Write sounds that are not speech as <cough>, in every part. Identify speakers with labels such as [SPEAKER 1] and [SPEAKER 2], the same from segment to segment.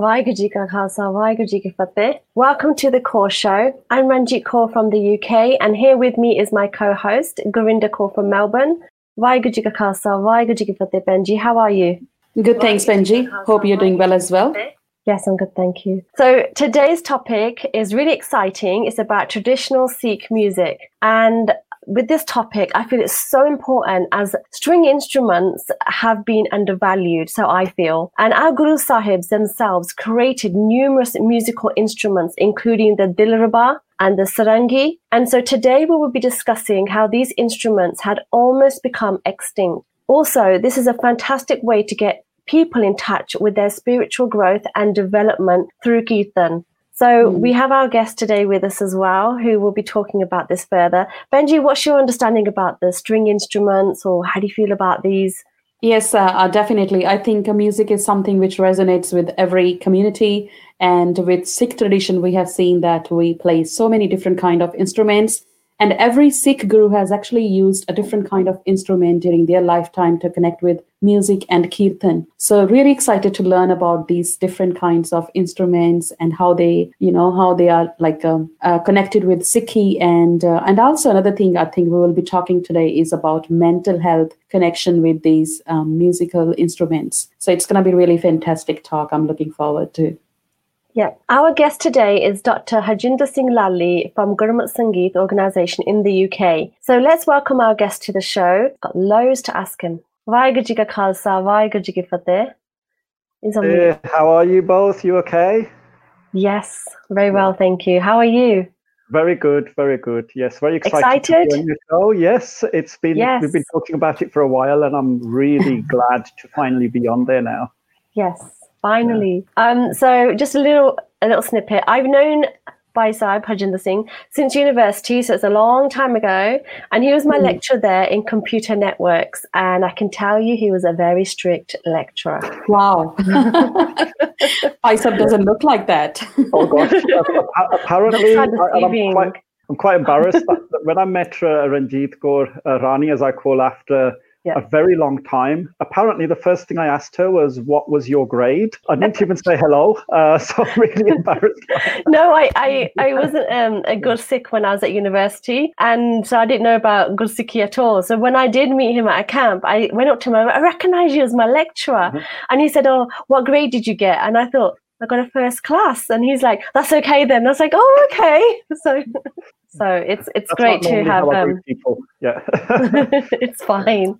[SPEAKER 1] Waheguru Ji Ka Khalsa, Waheguru Ji Ki Fateh. Welcome to the Kaur Show. I'm Ranjit Kaur from the UK, and here with me is my co-host, Gurinder Kaur from Melbourne. Waheguru Ji Ka Khalsa, Waheguru Ji Ki Fateh. Benji, how are you?
[SPEAKER 2] Good, thanks, Benji. Hope you're doing well as well.
[SPEAKER 1] Yes, I'm good, thank you. So today's topic is really exciting. It's about traditional Sikh music. And with this topic, I feel it's so important as string instruments have been undervalued, so I feel. And our Guru Sahibs themselves created numerous musical instruments, including the Dilruba and the Sarangi. And so today we will be discussing how these instruments had almost become extinct. Also, this is a fantastic way to get people in touch with their spiritual growth and development through Kirtan. So mm. we have our guest today with us as well, who will be talking about this further. Benji, what's your understanding about the string instruments, or how do you feel about these?
[SPEAKER 2] Yes, uh, uh, definitely. I think uh, music is something which resonates with every community, and with Sikh tradition, we have seen that we play so many different kind of instruments and every Sikh guru has actually used a different kind of instrument during their lifetime to connect with music and kirtan. So really excited to learn about these different kinds of instruments and how they, you know, how they are like uh, uh, connected with Sikhi. And uh, and also another thing I think we will be talking today is about mental health connection with these um, musical instruments. So it's going to be really fantastic talk. I'm looking forward to.
[SPEAKER 1] Yeah, our guest today is Dr. Harjinder Singh Lallie from Gurmat Sangeet organisation in the UK. So let's welcome our guest to the show. Got loads to ask him. Ji Ka Khalsa, Ji Ki Fateh.
[SPEAKER 3] Hey, eh, how are you both? You okay?
[SPEAKER 1] Yes, very well, thank you. How are you?
[SPEAKER 3] Very good, very good. Yes, very excited.
[SPEAKER 1] Excited?
[SPEAKER 3] Show. Yes, it's been yes. we've been talking about it for a while, and I'm really glad to finally be on there now.
[SPEAKER 1] Yes. Finally. Yeah. Um, so just a little a little snippet. I've known Bhai Sahib Harjinder Singh since university, so it's a long time ago. And he was my mm. lecturer there in computer networks. And I can tell you he was a very strict lecturer.
[SPEAKER 2] Wow. <laughs> Bhai Sahib doesn't look like that.
[SPEAKER 3] oh gosh. <laughs> Apparently I, am quite, I'm quite embarrassed when I met uh, Ranjit Kaur uh, Rani, as I call after yeah. a very long time. Apparently, the first thing I asked her was, "What was your grade?" I didn't even say hello, uh, <laughs> so I'm really <laughs> embarrassed.
[SPEAKER 1] no, I, I, I wasn't um, a Gursikh <laughs> when I was at university, and so I didn't know about Gursikhi at all. So when I did meet him at a camp, I went up to him. I recognise you as my lecturer, mm-hmm. and he said, "Oh, what grade did you get?" And I thought. I got a first class, and he's like, "That's okay then." I was like, "Oh, okay." So so it's it's
[SPEAKER 3] that's
[SPEAKER 1] great to have um,
[SPEAKER 3] people. Yeah, <laughs> <laughs>
[SPEAKER 1] it's fine,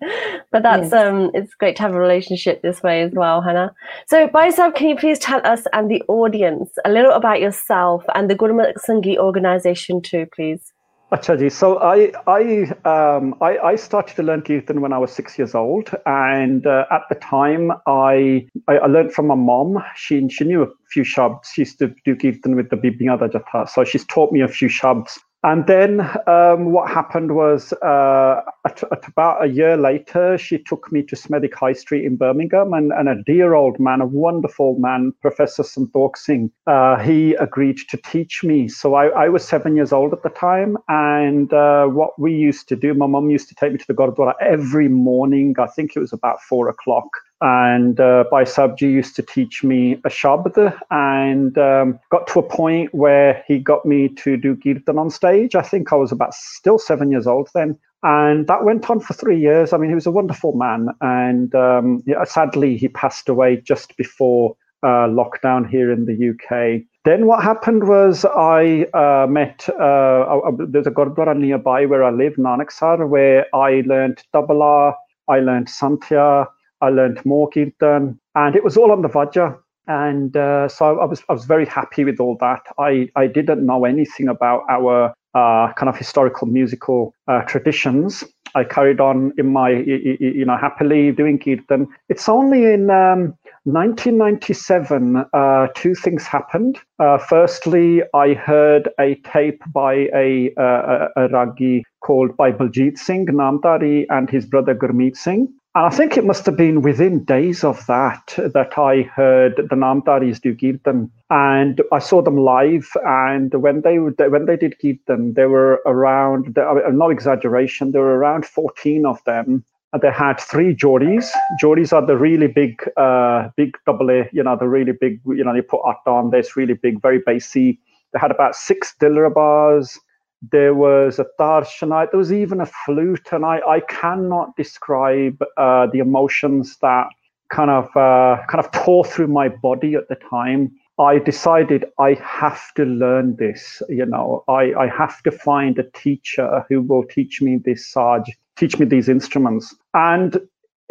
[SPEAKER 1] but that's yes. um it's great to have a relationship this way as well, Hannah. So, Bhai Sahib, can you please tell us and the audience a little about yourself and the Gurmat Sangeet organization too, please?
[SPEAKER 3] Acha So I I, um, I I started to learn kirtan when I was six years old, and uh, at the time I, I, I learned from my mom. She she knew a few shabds. She used to do kirtan with the Bibiyan Jatha, so she's taught me a few shabds. And then um, what happened was uh, at, at, about a year later, she took me to Smethwick High Street in Birmingham, and, and a dear old man, a wonderful man, Professor Santokh Singh, uh, he agreed to teach me. So I, I, was seven years old at the time, and uh, what we used to do, my mum used to take me to the Gurdwara every morning. I think it was about four o'clock and uh, Bhai Sabji used to teach me a shabd and um, got to a point where he got me to do kirtan on stage. I think I was about still seven years old then. And that went on for three years. I mean, he was a wonderful man. And um, yeah, sadly, he passed away just before uh, lockdown here in the UK. Then what happened was I uh, met, uh, there's a Gurdwara nearby where I live, Nanaksar, where I learned tabla, I learned Santhya, I learned more kirtan, and it was all on the Vaja. And uh, so I was I was very happy with all that. I, I didn't know anything about our uh, kind of historical musical uh, traditions. I carried on in my you know happily doing kirtan. It's only in um, 1997 uh, two things happened. Uh, firstly, I heard a tape by a, uh, a, a ragi called by Baljit Singh Namdhari and his brother Gurmeet Singh. And I think it must have been within days of that that I heard the Namdharis do Kirtan. And I saw them live. And when they when they did Kirtan, there were around, no exaggeration, there were around 14 of them. And they had three jodis. Jodis are the really big, uh, big double A, you know, the really big, you know, they put art on, there's really big, very bassy. They had about six dilrubas. There was a tarshanite. There was even a flute. And I, cannot describe uh, the emotions that kind of uh, kind of tore through my body at the time. I decided I have to learn this. You know, I, I have to find a teacher who will teach me this saj, teach me these instruments. And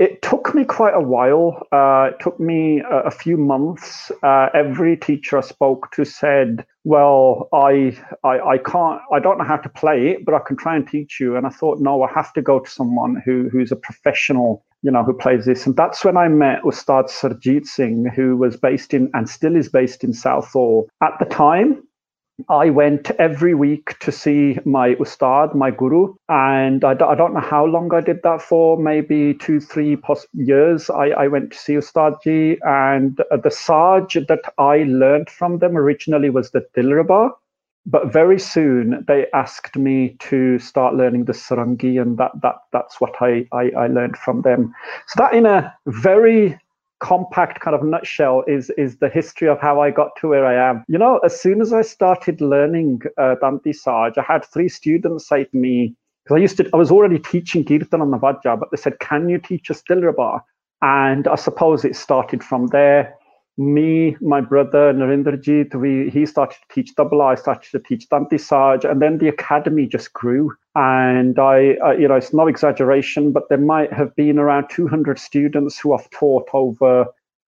[SPEAKER 3] it took me quite a while. Uh, it took me a, a few months. Uh, every teacher I spoke to said, "Well, I, I, I can't, I don't know how to play it, but I can try and teach you." And I thought, no, I have to go to someone who who's a professional, you know, who plays this. And that's when I met Ustad Sarjeet Singh, who was based in and still is based in Southall. At the time, I went every week to see my ustad, my guru, and I, I don't know how long I did that for, maybe two, three pos- years. I, I went to see Ustadji, and uh, the saj that I learned from them originally was the Dilruba. But very soon they asked me to start learning the sarangi, and that, that that's what I, I, I learned from them. So that in a very compact kind of nutshell is is the history of how I got to where I am. You know, as soon as I started learning uh, Tanti Saj, I had three students say to me, because I used to, I was already teaching Kirtan on the Vajja, but they said, can you teach us Dilruba? And I suppose it started from there me, my brother Narendrajit, we he started to teach double. I started to teach Tanti Saj, and then the academy just grew. And I, uh, you know, it's no exaggeration, but there might have been around 200 students who I've taught over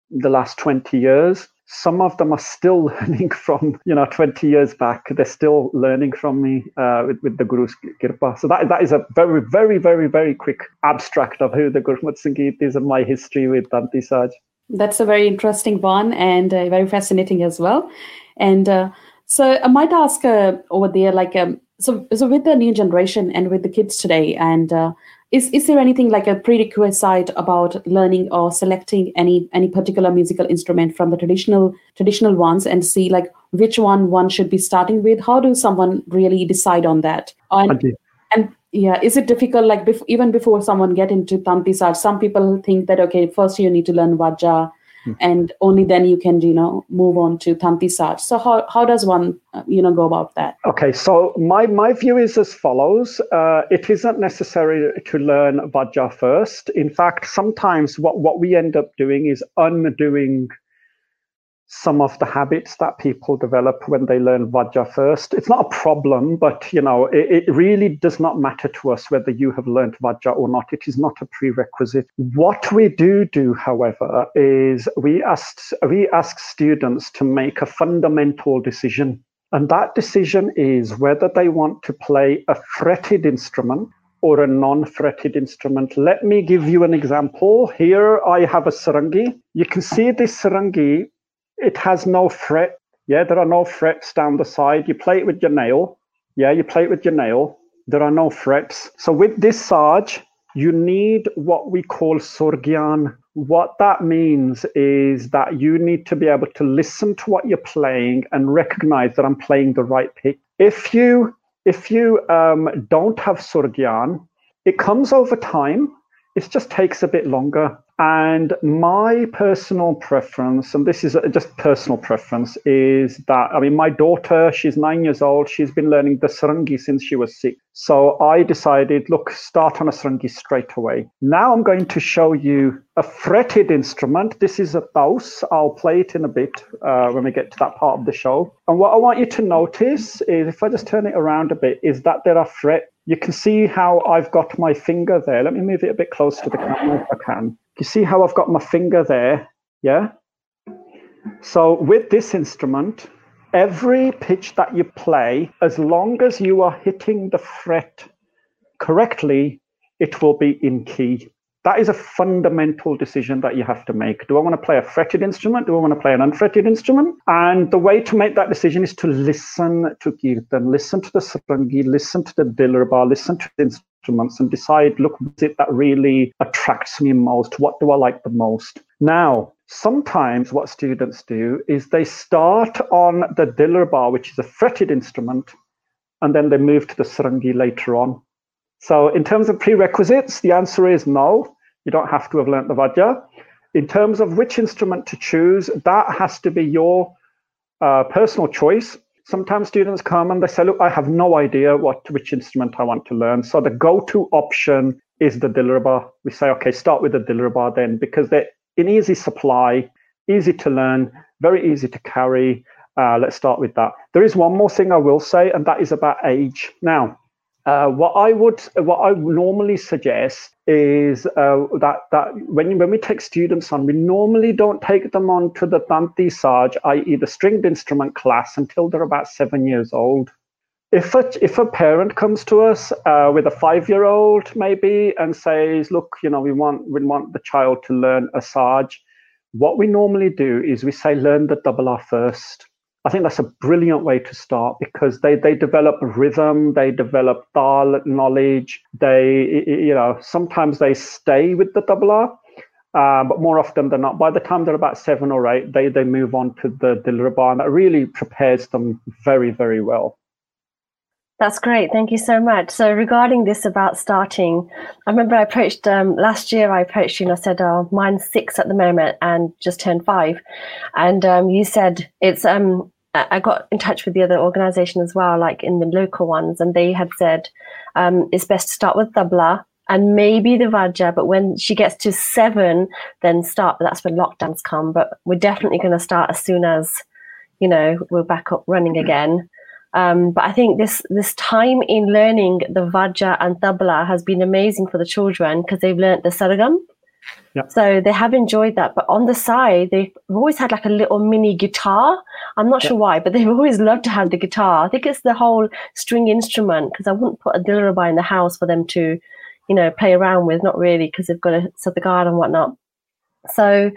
[SPEAKER 3] the last 20 years. Some of them are still <laughs> learning from, you know, 20 years back. They're still learning from me uh, with, with the Guru's Kirpa. So that, that is a very, very, very, very quick abstract of who the Gurmat Sangeet is and my history with Tanti Saj.
[SPEAKER 2] That's a very interesting one and uh, very fascinating as well. And uh, so I might ask uh, over there, like, um, so so with the new generation and with the kids today, and uh, is is there anything like a prerequisite about learning or selecting any any particular musical instrument from the traditional traditional ones and see like which one one should be starting with? How do someone really decide on that? And, yeah is it difficult like bef- even before someone get into tanti saj some people think that okay first you need to learn vajja hmm. and only then you can you know move on to tanti saj so how, how does one uh, you know go about that?
[SPEAKER 3] Okay so my my view is as follows. Uh, it isn't necessary to learn vajja first. In fact sometimes what what we end up doing is undoing some of the habits that people develop when they learn Vaja first. It's not a problem, but you know, it, it, really does not matter to us whether you have learned Vaja or not. It is not a prerequisite. What we do do, however, is we ask we ask students to make a fundamental decision. And that decision is whether they want to play a fretted instrument or a non-fretted instrument. Let me give you an example. Here I have a sarangi. You can see this sarangi it has no fret. Yeah, there are no frets down the side. You play it with your nail. Yeah, you play it with your nail. There are no frets. So with this saj, you need what we call surgyan. What that means is that you need to be able to listen to what you're playing and recognize that I'm playing the right pitch. If you if you um, don't have surgyan, it comes over time. It just takes a bit longer. And my personal preference, and this is just personal preference, is that I mean, my daughter, she's nine years old. She's been learning the sarangi since she was six. So I decided, look, start on a sarangi straight away. Now I'm going to show you a fretted instrument. This is a taus. I'll play it in a bit uh, when we get to that part of the show. And what I want you to notice is, if I just turn it around a bit, is that there are fret. You can see how I've got my finger there. Let me move it a bit closer to the camera if I can you see how I've got my finger there? Yeah. So with this instrument, every pitch that you play, as long as you are hitting the fret correctly, it will be in key. That is a fundamental decision that you have to make. Do I want to play a fretted instrument? Do I want to play an unfretted instrument? And the way to make that decision is to listen to Kirtan, listen to the Sarangi, listen to the Dilruba, listen to the instruments and decide, look, what's it that really attracts me most? What do I like the most? Now, sometimes what students do is they start on the Dilruba, which is a fretted instrument, and then they move to the Sarangi later on. So, in terms of prerequisites, the answer is no. You don't have to have learnt the Vaja. In terms of which instrument to choose, that has to be your uh, personal choice. Sometimes students come and they say, "Look, I have no idea what which instrument I want to learn." So the go-to option is the Dilruba. We say, "Okay, start with the Dilruba then," because they're in easy supply, easy to learn, very easy to carry. Uh, let's start with that. There is one more thing I will say, and that is about age. Now, uh, what I would, what I normally suggest is uh, that that when when we take students on, we normally don't take them on to the Tanti Saj, i.e., the stringed instrument class, until they're about seven years old. If a if a parent comes to us uh, with a five year old maybe and says, "Look, you know, we want we want the child to learn a Saj," what we normally do is we say, "Learn the tabla first I think that's a brilliant way to start because they they develop rhythm, they develop tal knowledge. They you know sometimes they stay with the tabla, uh, but more often than not, by the time they're about seven or eight, they they move on to the dilruba, and that really prepares them very very well.
[SPEAKER 1] That's great. Thank you so much. So regarding this about starting, I remember I approached um, last year. I approached you and I said, "Oh, mine's six at the moment and just turned five. and um, you said it's um, I got in touch with the other organization as well, like in the local ones, and they had said um, it's best to start with tabla and maybe the Vaja, but when she gets to seven, then start. That's when lockdowns come. But we're definitely going to start as soon as you know we're back up running again. Um, but I think this this time in learning the Vaja and tabla has been amazing for the children because they've learned the sargam
[SPEAKER 3] Yep.
[SPEAKER 1] So they have enjoyed that. But on the side, they've always had like a little mini guitar. I'm not yep. sure why, but they've <laughs> always loved to have the guitar. I think it's the whole string instrument because I wouldn't put a dilruba in the house for them to, you know, play around with. Not really because they've got a set the guard and whatnot. So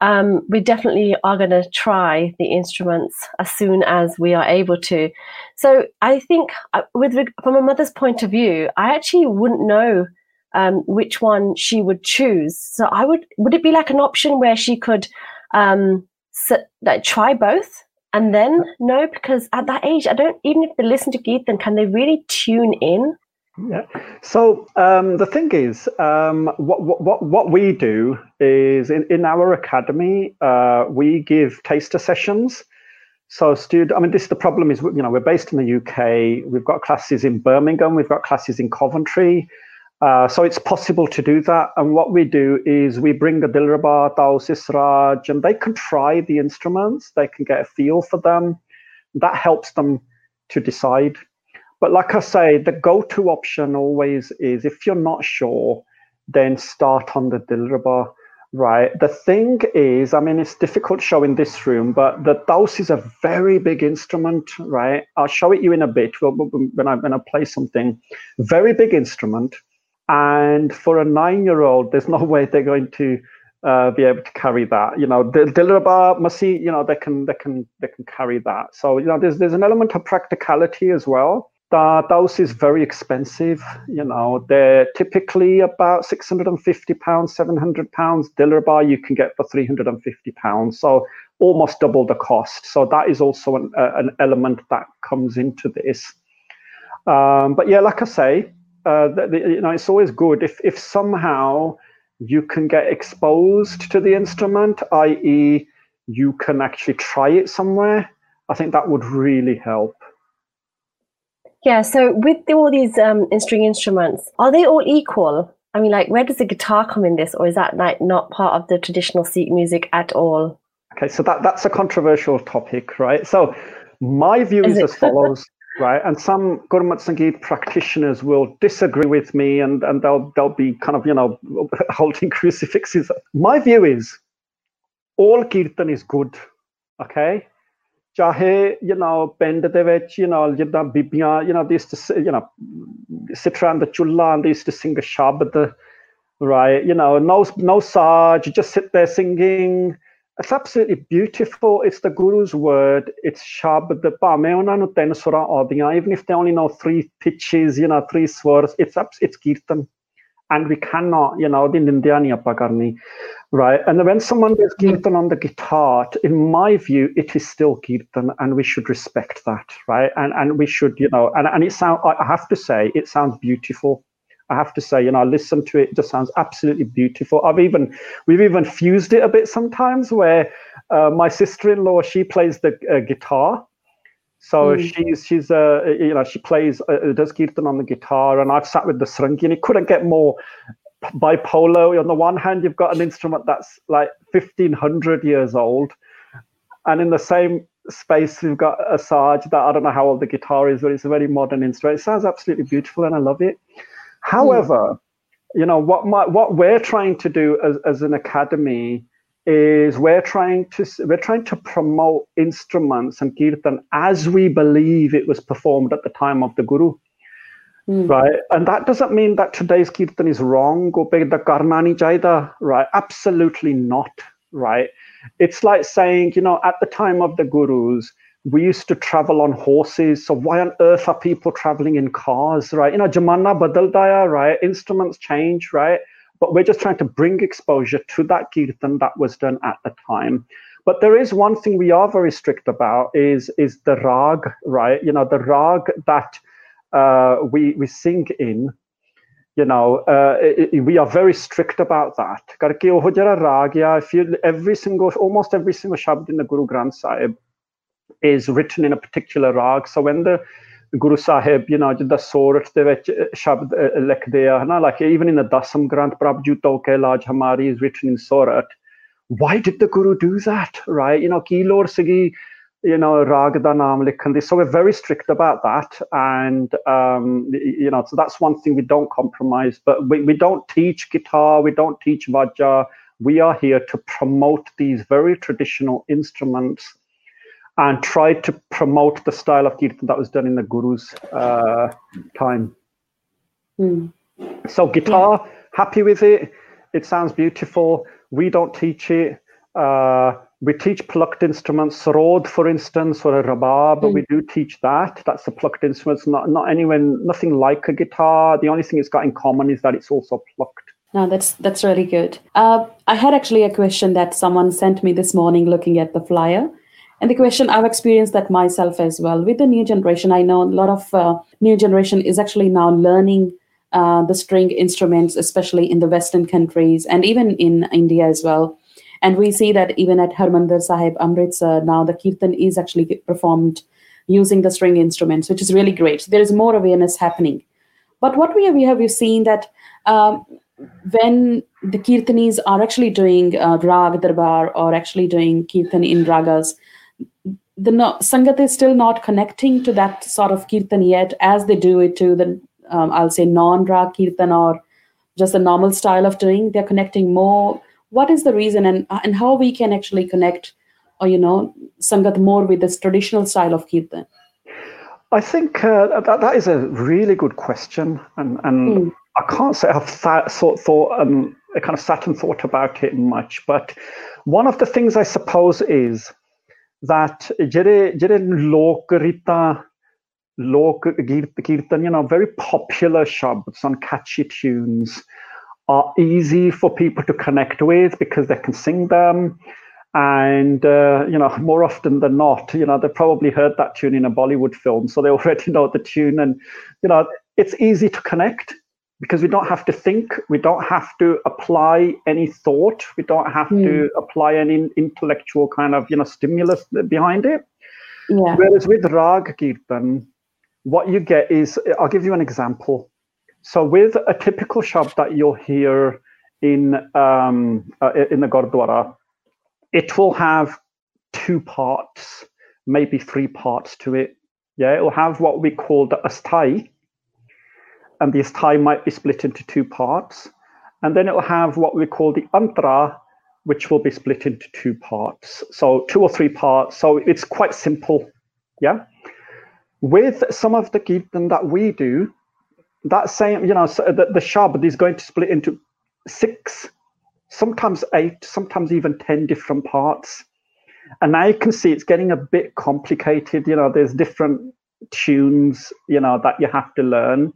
[SPEAKER 1] um, we definitely are going to try the instruments as soon as we are able to. So I think, uh, with from a mother's point of view, I actually wouldn't know um, which one she would choose. So I would would it be like an option where she could um, sit, like try both and then no? Because at that age, I don't even if they listen to Geethan, can they really tune in?
[SPEAKER 3] Yeah. So um, the thing is, um, what, what what we do is in, in our academy, uh, we give taster sessions. So, student, I mean, this the problem is, you know, we're based in the UK. We've got classes in Birmingham. We've got classes in Coventry. Uh, so it's possible to do that. And what we do is we bring the Dilruba, Taus Esraj, and they can try the instruments, they can get a feel for them. That helps them to decide. But like I say, the go to option always is if you're not sure, then start on the Dilruba. Right. The thing is, I mean, it's difficult to show in this room, but the Taus is a very big instrument, right? I'll show it you in a bit when I when I play something. Very big instrument and for a nine-year-old, there's no <laughs> way they're going to uh, be able to carry that. You know, the Dilruba Masi, you know, they can they can they can carry that. So you know, there's there's an element of practicality as well. The Taus is very expensive. You know, they're typically about 650 pounds, 700 pounds. Dilruba you can get for 350 pounds. So almost double the cost. So that is also an, uh, an element that comes into this. Um, but yeah, like I say, uh, the, the, you know, it's always good if if somehow you can get exposed to the instrument, i.e., you can actually try it somewhere. I think that would really help.
[SPEAKER 1] Yeah. So with all these um, string instruments, are they all equal? I mean, like, where does the guitar come in this, or is that like not part of the traditional Sikh music at all?
[SPEAKER 3] Okay, so that that's a controversial topic, right? So my view is, is as <laughs> follows right? And some Gurmat Sangeet practitioners will disagree with me and, and they'll, they'll be kind of, you know, <laughs> holding crucifixes. My view is all Kirtan is good, okay? ਚਾਹੇ you know ਪਿੰਡ ਦੇ ਵਿੱਚ you know ਜਿੱਦਾਂ ਬੀਬੀਆਂ you know they used to you know sit around the chulla and they used to sing a shabad right you know no no saj just sit there singing it's absolutely beautiful. It's the Guru's word. It's Shabad. Even if they only know three pitches, you know, three swars, it's it's Kirtan. And we cannot, you know, the Nindyani Apakarni, right? And when someone does Kirtan on the guitar, in my view, it is still Kirtan, and we should respect that, right? And and we should, you know, and, and it sounds, I have to say, it sounds beautiful. I have to say, you know, I listen to it, it just sounds absolutely beautiful. I've even, we've even fused it a bit sometimes where uh, my sister-in-law, she plays the uh, guitar. So mm. she's, she's, uh, you know, she plays, uh, does Kirtan on the guitar and I've sat with the Sarangi and it couldn't get more bipolar. On the one hand, you've got an instrument that's like 1500 years old. And in the same space, you've got a Saj that I don't know how old the guitar is, but it's a very modern instrument. It sounds absolutely beautiful and I love it. However, mm. you know, what my, what we're trying to do as, as an academy is we're trying to we're trying to promote instruments and kirtan as we believe it was performed at the time of the guru Mm. Right. And that doesn't mean that today's Kirtan is wrong or the Karnani Jaida, right? Absolutely not. Right. It's like saying, you know, at the time of the gurus, we used to travel on horses. So why on earth are people traveling in cars, right? You know, Jamana Badaldaya, right? Instruments change, right? But we're just trying to bring exposure to that kirtan that was done at the time. But there is one thing we are very strict about is is the rag, right? You know, the rag that uh, we we sing in. You know, uh, it, it, we are very strict about that. करके जरा if you every single almost every single shabd in the Guru Granth Sahib is written in a particular rag. So when the Guru Sahib, you know, the Sorat de vich uh, shabd uh, likhde like even in the Dasam Granth, Prabhu Toke Laj Hamari is written in Sorat. Why did the Guru do that, right? You know, ki lor sigi you know, rag da naam likhandi. So we're very strict about that. And, um, you know, so that's one thing we don't compromise. But we, we don't teach guitar, we don't teach vaja. We are here to promote these very traditional instruments and try to promote the style of kirtan that was done in the Guru's uh, time. Mm. So guitar, happy with it. It sounds beautiful. We don't teach it. Uh, we teach plucked instruments, sarod, for instance, or a rabab. Mm. We do teach that. That's a plucked instrument. It's not not anywhere, nothing like a guitar. The only thing it's got in common is that it's also plucked.
[SPEAKER 2] No, that's that's really good. Uh, I had actually a question that someone sent me this morning, looking at the flyer, and the question I've experienced that myself as well. With the new generation, I know a lot of uh, new generation is actually now learning uh, the string instruments, especially in the Western countries and even in India as well and we see that even at Harmandir Sahib, Amritsar, now the Kirtan is actually performed using the string instruments, which is really great. So there is more awareness happening. But what we have, we have seen that um, when the Kirtanis are actually doing uh, Rag Darbar or actually doing Kirtan in Ragas, the no, Sangat is still not connecting to that sort of Kirtan yet as they do it to the, um, I'll say, non Rag Kirtan or just the normal style of doing. They're connecting more what is the reason and and how we can actually connect or uh, you know sangat more with this traditional style of kirtan
[SPEAKER 3] i think uh, that, that is a really good question and and mm. i can't say i've th- thought, thought and I kind of sat and thought about it much but one of the things i suppose is that jere lok rita lok kirtan you know very popular shabds on catchy tunes are easy for people to connect with because they can sing them. And, uh, you know, more often than not, you know, they've probably heard that tune in a Bollywood film. So they <laughs> already know the tune. And, you know, it's easy to connect because we don't have to think. We don't have to apply any thought. We don't have mm. to hmm. apply any intellectual kind of, you know, stimulus behind it. Yeah. Whereas with Rag Kirtan, what you get is, I'll give you an example. So with a typical shab that you'll hear in um, uh, in the Gurdwara, it will have two parts, maybe three parts to it. Yeah, it will have what we call the asthai, and the asthai might be split into two parts, and then it will have what we call the antra, which will be split into two parts. So two or three parts. So it's quite simple. Yeah. With some of the kirtan that we do, that same, you know, the, the shab is going to split into six, sometimes eight, sometimes even 10 different parts. And now you can see it's getting a bit complicated. You know, there's different tunes, you know, that you have to learn.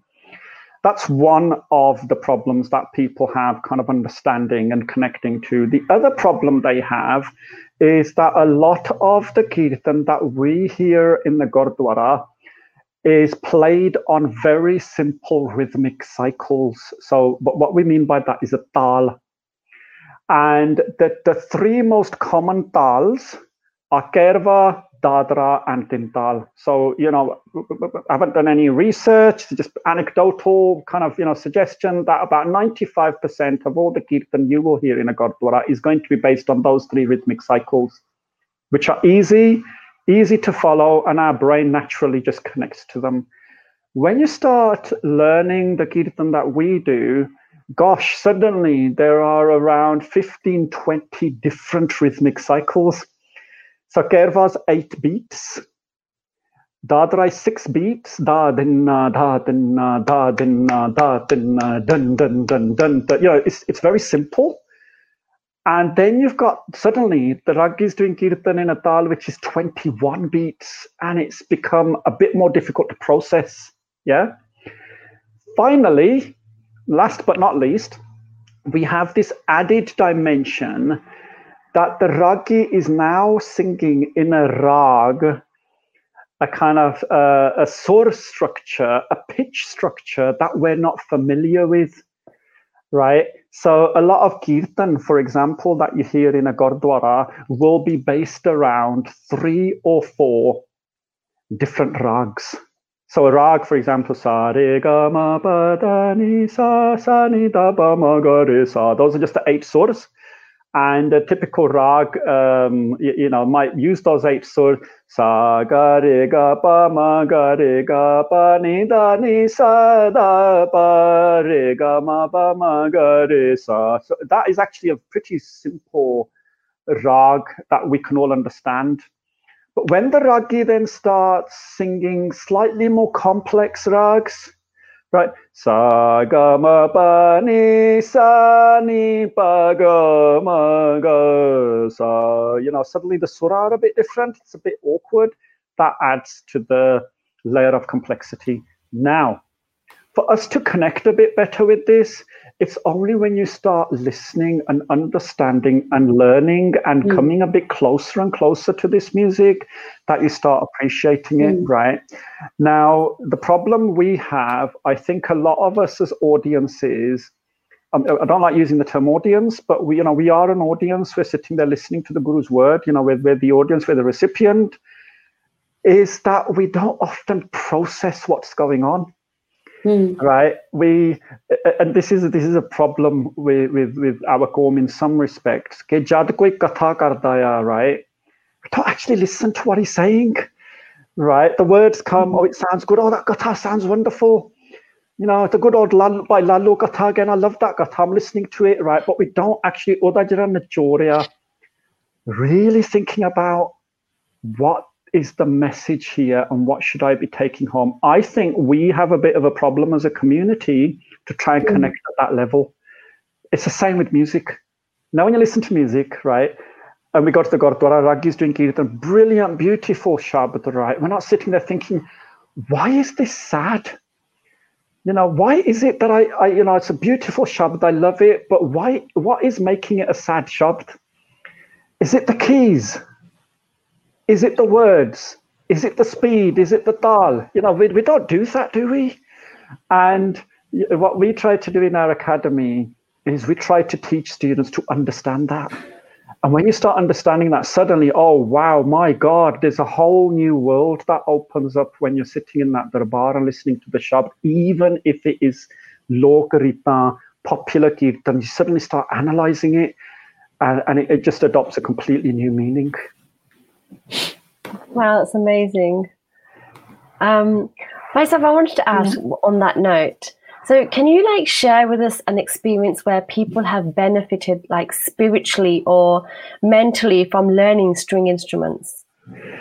[SPEAKER 3] That's one of the problems that people have kind of understanding and connecting to. The other problem they have is that a lot of the kirtan that we hear in the Gurdwara is played on very simple rhythmic cycles. So, but what we mean by that is a tal. And the, the three most common tals are Kairva, Dadra, and Tintal. So, you know, I haven't done any research, just anecdotal kind of, you know, suggestion that about 95% of all the kirtan you will hear in a Gurdwara is going to be based on those three rhythmic cycles, which are easy easy to follow, and our brain naturally just connects to them. When you start learning the kirtan that we do, gosh, suddenly there are around 15, 20 different rhythmic cycles. So Kairva's eight beats. Dadra is six beats. Da din da din da din da din dun dun dun dun. You know, it's it's very simple. And then you've got suddenly the Ragis doing Kirtan in a tal, which is 21 beats, and it's become a bit more difficult to process. Yeah. Finally, last but not least, we have this added dimension that the Ragi is now singing in a rag, a kind of uh, a source structure, a pitch structure that we're not familiar with right? So a lot of kirtan, for example, that you hear in a gurdwara will be based around three or four different rags. So a rag, for example, sa re ga ma pa da ni sa sa ni da ba ma ga re sa. Those are just the eight swars. And a typical rag, um, you, you, know, might use those eight swars. Sa ga re ga pa ma ga re ga pa ni da ni sa da pa re ga ma pa ma ga re sa. So that is actually a pretty simple rag that we can all understand. But when the ragi then starts singing slightly more complex rags, right? Sa ga ma pa ni sa ni pa ga ma ga sa. You know, suddenly the surah are a bit different. It's a bit awkward. That adds to the layer of complexity. Now, for us to connect a bit better with this, it's only when you start listening and understanding and learning and mm. coming a bit closer and closer to this music that you start appreciating it mm. right now the problem we have i think a lot of us as audiences um, I don't like using the term audience, but we, you know, we are an audience. We're sitting there listening to the Guru's word. You know, we're, we're the audience, we're the recipient. Is that we don't often process what's going on Mm. Right. We and this is this is a problem with with, with our qom in some respects. right? We don't actually listen to what he's saying. Right. The words come, mm. oh, it sounds good. Oh, that gatha sounds wonderful. You know, it's a good old lal, by Lalu gatha again. I love that gatha. I'm listening to it, right? But we don't actually really thinking about what is the message here and what should I be taking home? I think we have a bit of a problem as a community to try and connect mm. at that level. It's the same with music. Now, when you listen to music, right, and we go to the Gurdwara, Ragi's doing Kirtan, brilliant, beautiful Shabad, right? We're not sitting there thinking, why is this sad? You know, why is it that I, I you know, it's a beautiful Shabad, I love it, but why, what is making it a sad Shabad? Is it the keys? Is it the words? Is it the speed? Is it the tal? You know, we, we don't do that, do we? And what we try to do in our academy is we try to teach students to understand that. And when you start understanding that, suddenly, oh, wow, my God, there's a whole new world that opens up when you're sitting in that darbar and listening to the Shabd, even if it is Lokarita, popular kirtan, you suddenly start analyzing it and, and it, it just adopts a completely new meaning.
[SPEAKER 1] Wow, that's amazing. Um, myself, I wanted to ask yeah. on that note. So, can you like share with us an experience where people have benefited, like spiritually or mentally, from learning string instruments?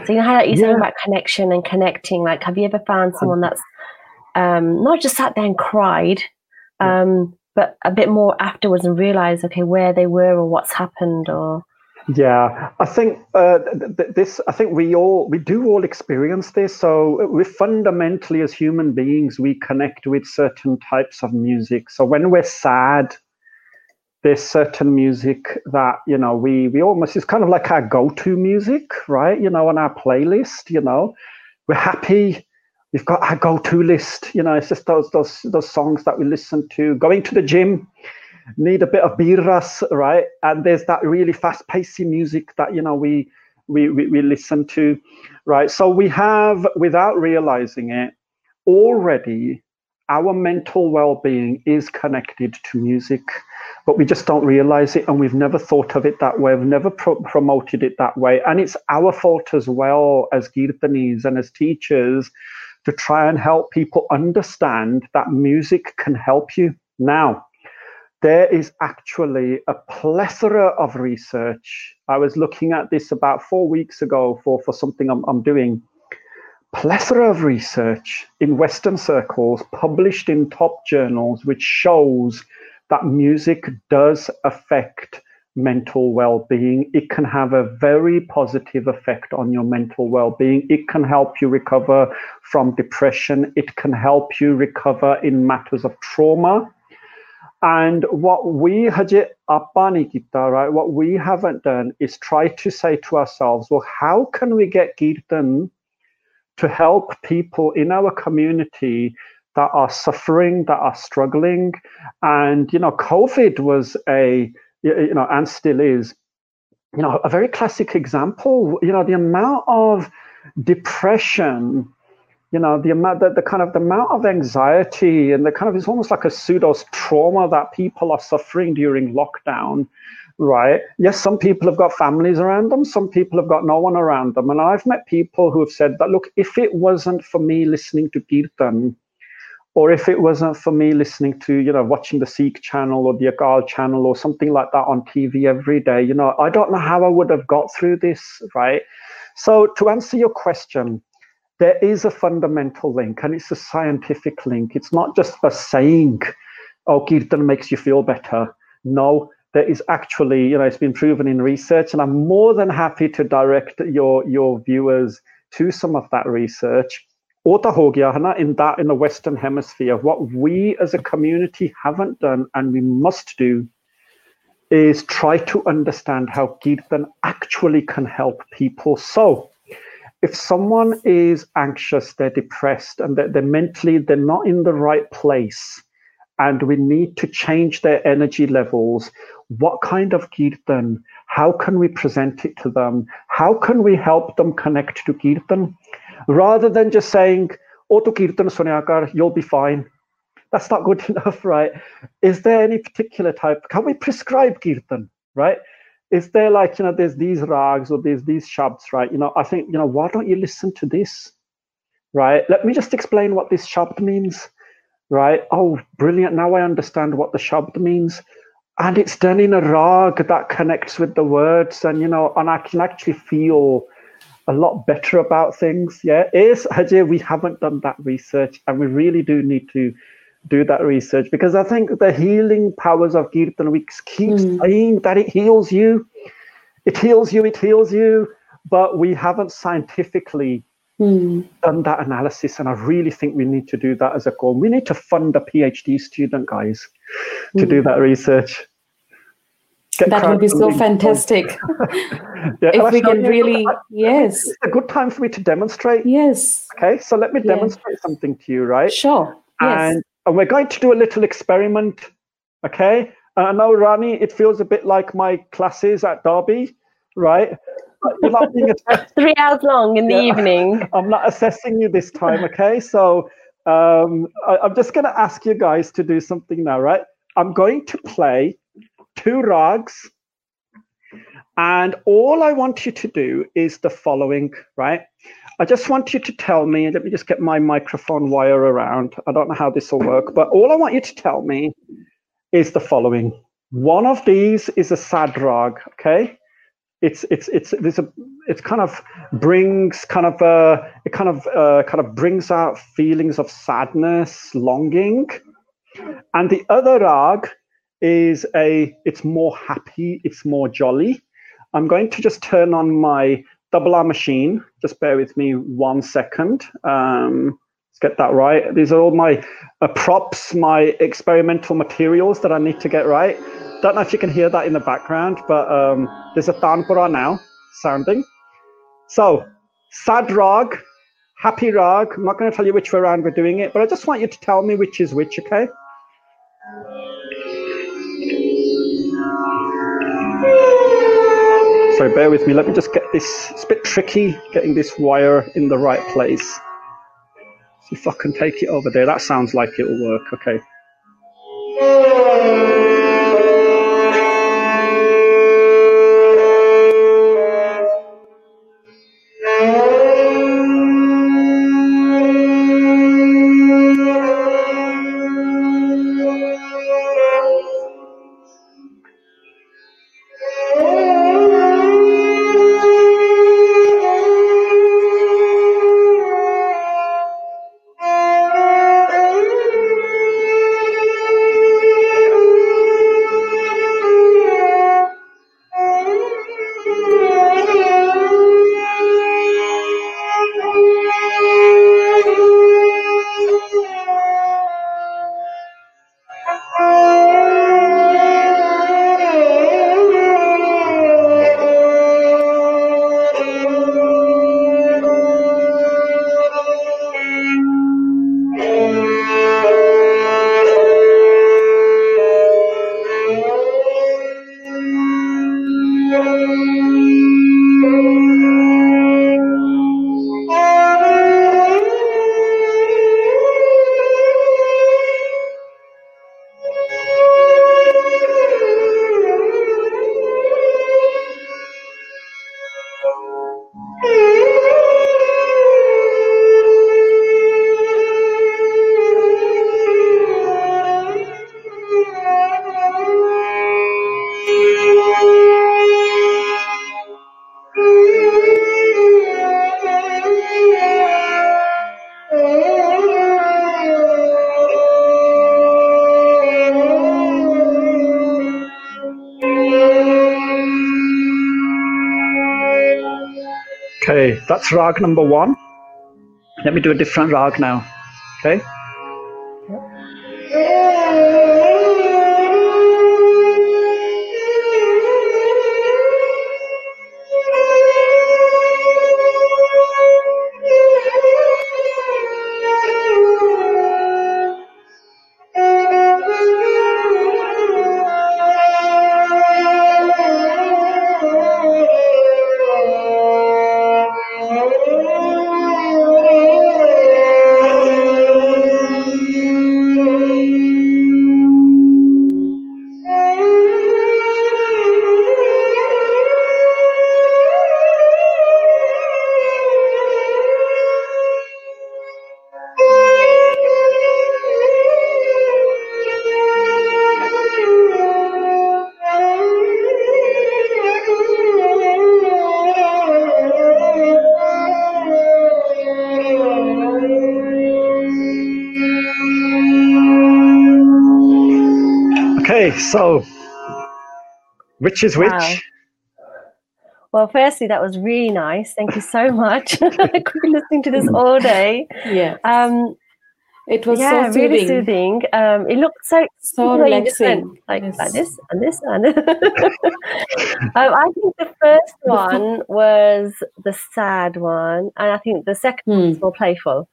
[SPEAKER 1] So, you know how you're yeah. about connection and connecting. Like, have you ever found someone that's um, not just sat there and cried, um, but a bit more afterwards and realized, okay, where they were or what's happened, or
[SPEAKER 3] yeah, I think uh, th- this. I think we all we do all experience this. So we fundamentally, as human beings, we connect with certain types of music. So when we're sad, there's certain music that you know we we almost it's kind of like our go-to music, right? You know, on our playlist. You know, we're happy. we've got our go-to list. You know, it's just those those those songs that we listen to. Going to the gym, need a bit of birras, right? And there's that really fast-paced music that you know we, we we we listen to, right? So we have, without realizing it, already our mental well-being is connected to music but we just don't realize it and we've never thought of it that way we've never pro- promoted it that way and it's our fault as well as kirtanis and as teachers to try and help people understand that music can help you now there is actually a plethora of research. I was looking at this about four weeks ago for, for something I'm, I'm doing. Plethora of research in western circles published in top journals which shows that music does affect mental well-being. It can have a very positive effect on your mental well-being. It can help you recover from depression. It can help you recover in matters of trauma and what we haje apani kita right what we haven't done is try to say to ourselves well how can we get kirtan to help people in our community that are suffering, that are struggling. And, you know, COVID was a, you know, and still is, you know, a very classic example. You know, the amount of depression, you know, the amount, the, the kind of the amount of anxiety and the kind of, it's almost like a pseudo trauma that people are suffering during lockdown right? Yes, some people have got families around them, some people have got no one around them. And I've met people who have said that, look, if it wasn't for me listening to Kirtan, or if it wasn't for me listening to, you know, watching the Sikh channel or the Akal channel or something like that on TV every day, you know, I don't know how I would have got through this, right? So to answer your question, there is a fundamental link and it's a scientific link. It's not just a saying, oh, Kirtan makes you feel better. No, there is actually, you know, it's been proven in research, and I'm more than happy to direct your your viewers to some of that research. in that in the Western Hemisphere, what we as a community haven't done and we must do is try to understand how Kirtan actually can help people. So if someone is anxious, they're depressed, and they're, they're mentally, they're not in the right place, and we need to change their energy levels, what kind of kirtan, how can we present it to them, how can we help them connect to kirtan, rather than just saying, oh, to kirtan sunyakar, you'll be fine. That's not good <laughs> enough, right? Is there any particular type? Can we prescribe kirtan, right? Is there like, you know, there's these rags or there's these shabds, right? You know, I think, you know, why don't you listen to this, right? Let me just explain what this shabd means, right? Oh, brilliant. Now I understand what the shabd means and it's done in a rag that connects with the words and you know and i can actually feel a lot better about things yeah is Hajir, we haven't done that research and we really do need to do that research because i think the healing powers of kirtan we keep mm. saying that it heals you it heals you it heals you but we haven't scientifically mm. done that analysis and i really think we need to do that as a goal we need to fund a phd student guys to mm. do that research
[SPEAKER 2] that would be so fantastic. <laughs> yeah, if we can really, I, yes.
[SPEAKER 3] It's a good time for me to demonstrate.
[SPEAKER 2] Yes.
[SPEAKER 3] Okay, so let me demonstrate something to you, right?
[SPEAKER 2] Sure.
[SPEAKER 3] And, yes. And we're going to do a little experiment. Okay. Uh, I know, Rani, it feels a bit like my classes at Derby, right?
[SPEAKER 1] You're not being <laughs> assessed. Three hours long in the yeah. evening. <laughs>
[SPEAKER 3] I'm not assessing you this time, okay? So um, I, I'm just going to ask you guys to do something now, right? I'm going to play two rags. And all I want you to do is the following, right? I just want you to tell me, let me just get my microphone wire around. I don't know how this will work, but all I want you to tell me is the following. One of these is a sad rag, okay? It's it's it's there's a it kind of brings kind of uh it kind of uh kind of brings out feelings of sadness, longing. And the other rag is a it's more happy, it's more jolly. I'm going to just turn on my double R machine. Just bear with me one second. Um, let's get that right. These are all my uh, props, my experimental materials that I need to get right. Don't know if you can hear that in the background, but um, there's a tanpura now sounding. So, sad rag, happy rag. I'm not going to tell you which way around we're doing it, but I just want you to tell me which is which, okay? Sorry, bear with me. Let me just get this. It's a bit tricky getting this wire in the right place. I can take it over there. That sounds like it'll work. Okay. That's rag number one. Let me do a different rag now. Okay. So which is which?
[SPEAKER 1] Wow. Well, firstly, that was really nice. Thank you so much. <laughs> I could be listening to this all day.
[SPEAKER 2] Yeah.
[SPEAKER 1] Um,
[SPEAKER 2] it was
[SPEAKER 1] yeah,
[SPEAKER 2] so soothing.
[SPEAKER 1] really soothing. Um, it looked so
[SPEAKER 2] So
[SPEAKER 1] really
[SPEAKER 2] relaxing.
[SPEAKER 1] like
[SPEAKER 2] Yes.
[SPEAKER 1] like this and this and <laughs> um, I think the first one was the sad one, and I think the second
[SPEAKER 2] Hmm.
[SPEAKER 1] was more playful.